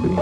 Bobby.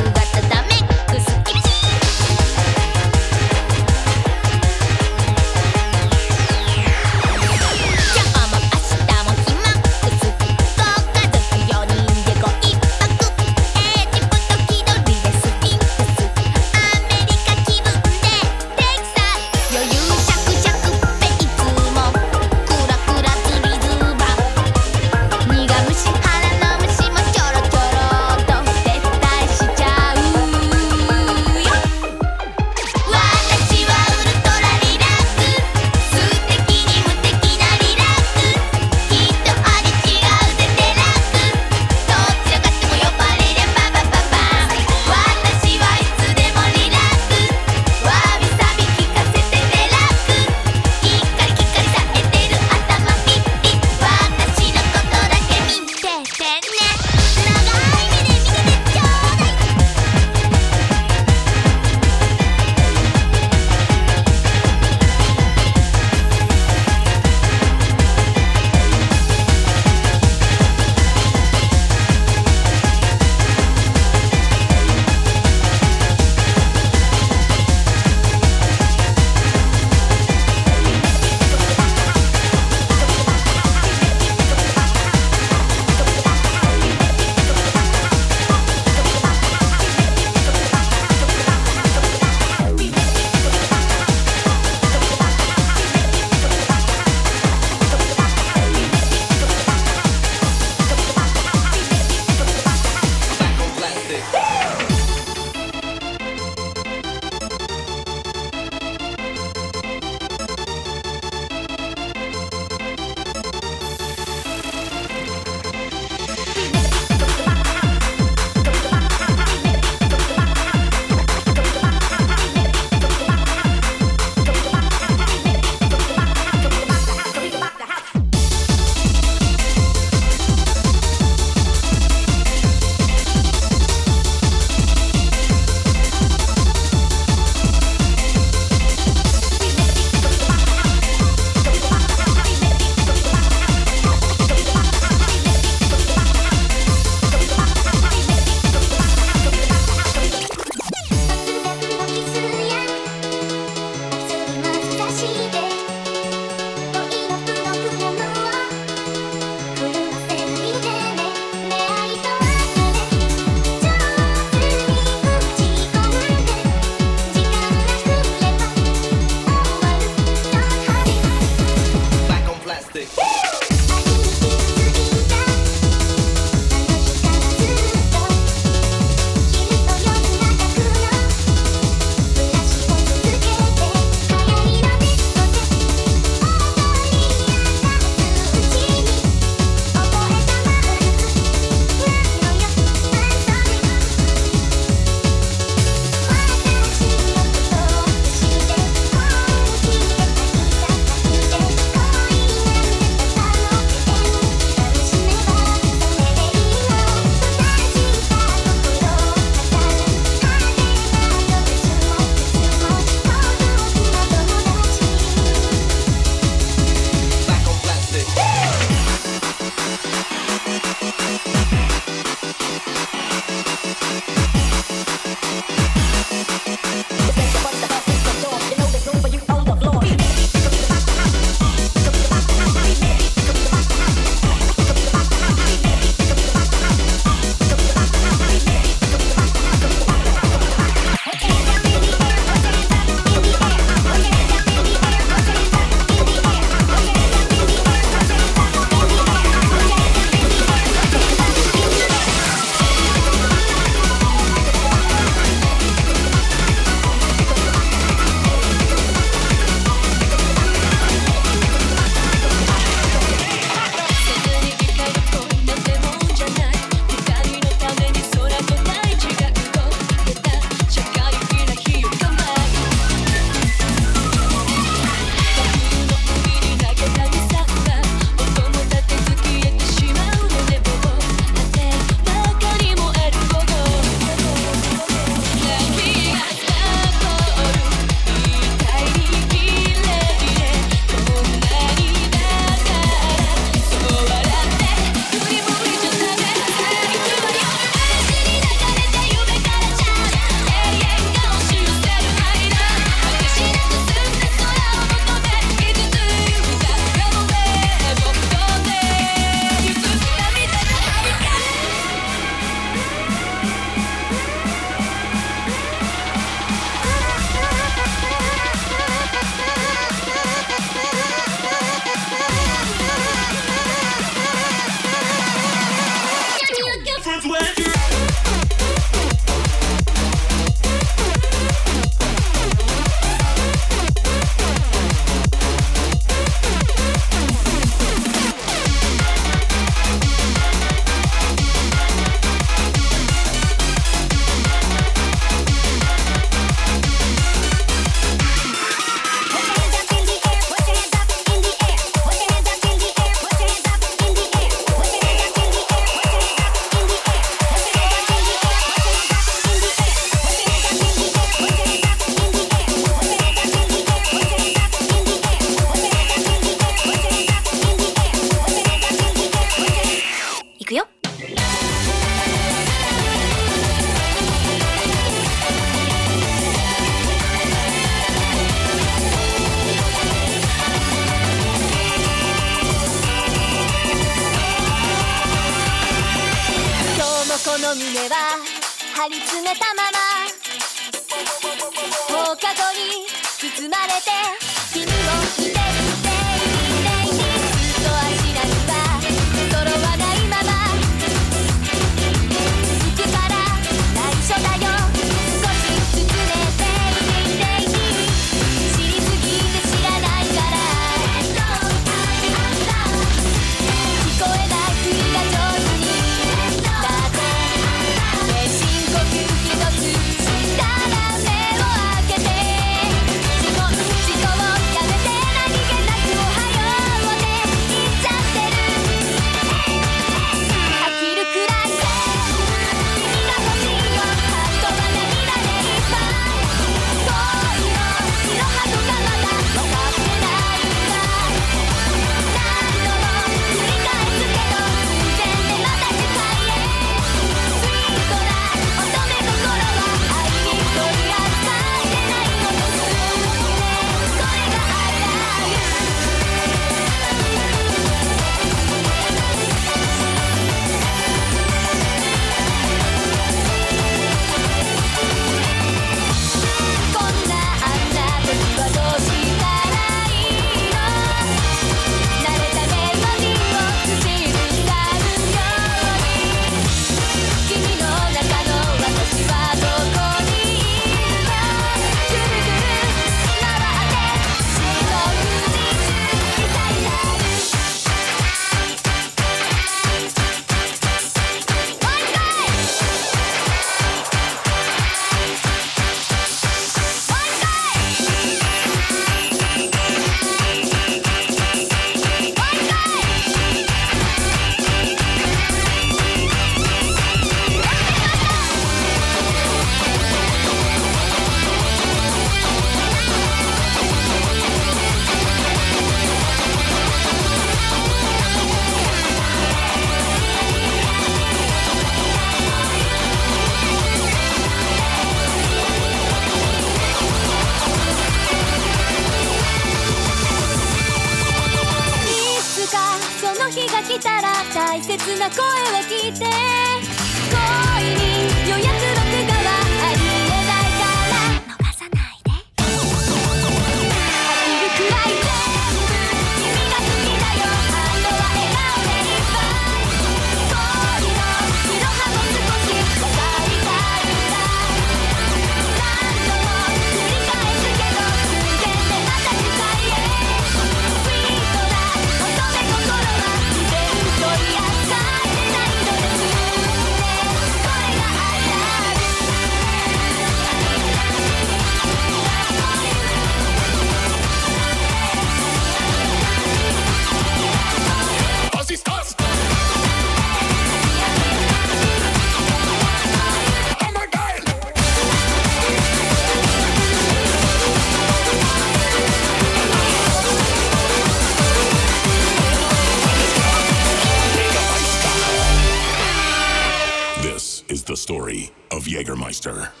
他。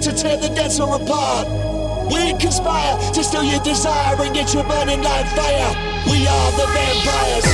To tear the dancer apart. We conspire to steal your desire and get you burning like fire. We are the vampires.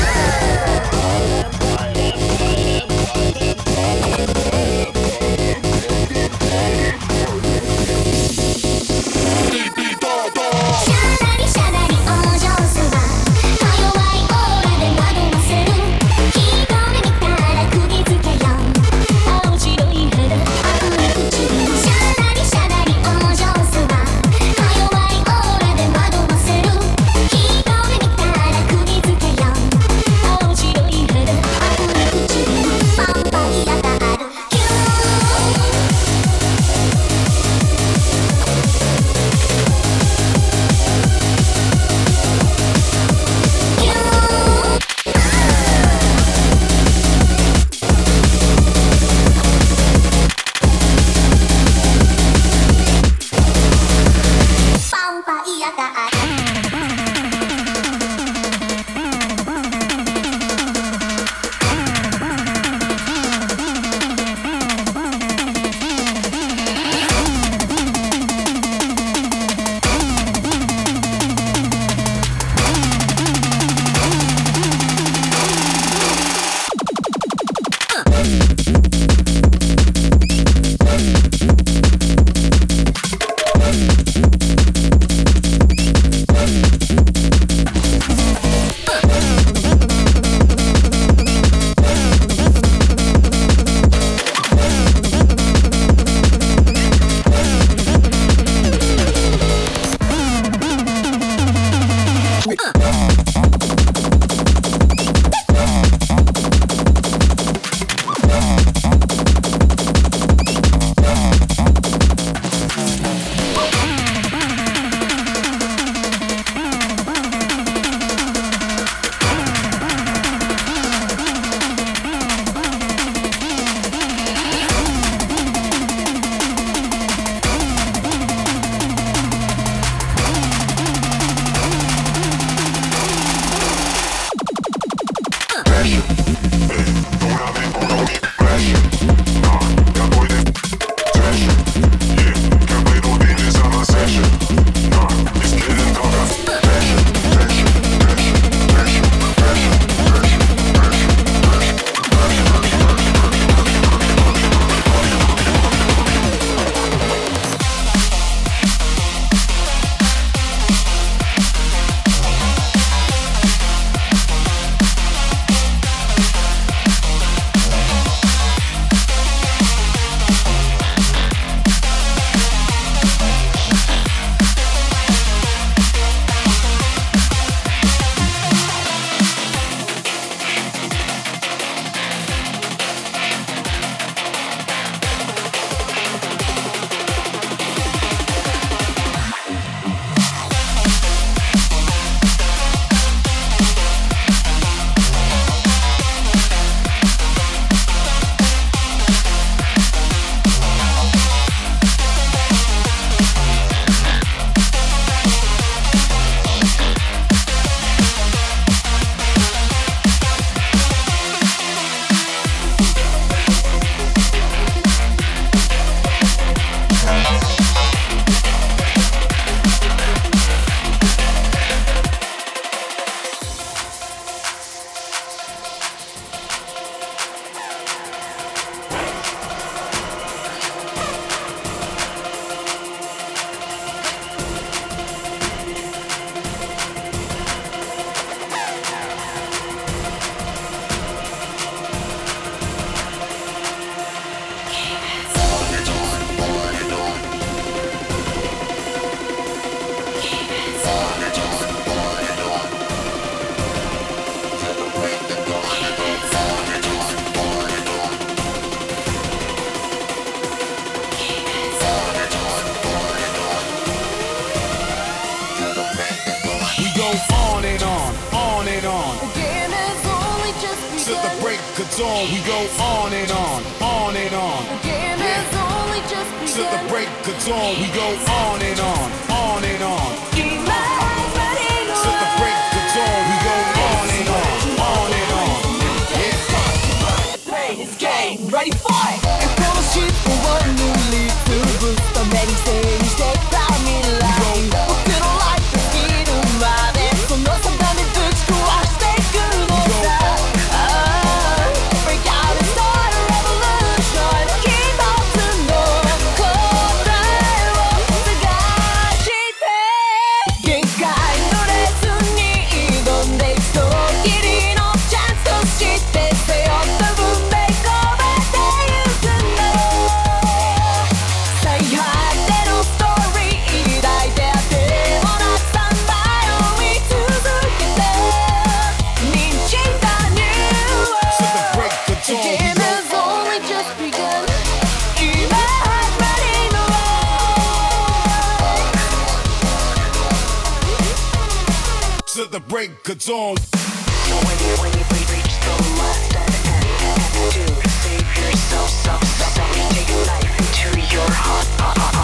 on, we go on and on, on and on. The game yeah. only just begun. Till the break of dawn, we go on and on. Break of dawn. When you when you reach the last end, do save yourself, self, self, take life into your heart. Uh, uh, uh.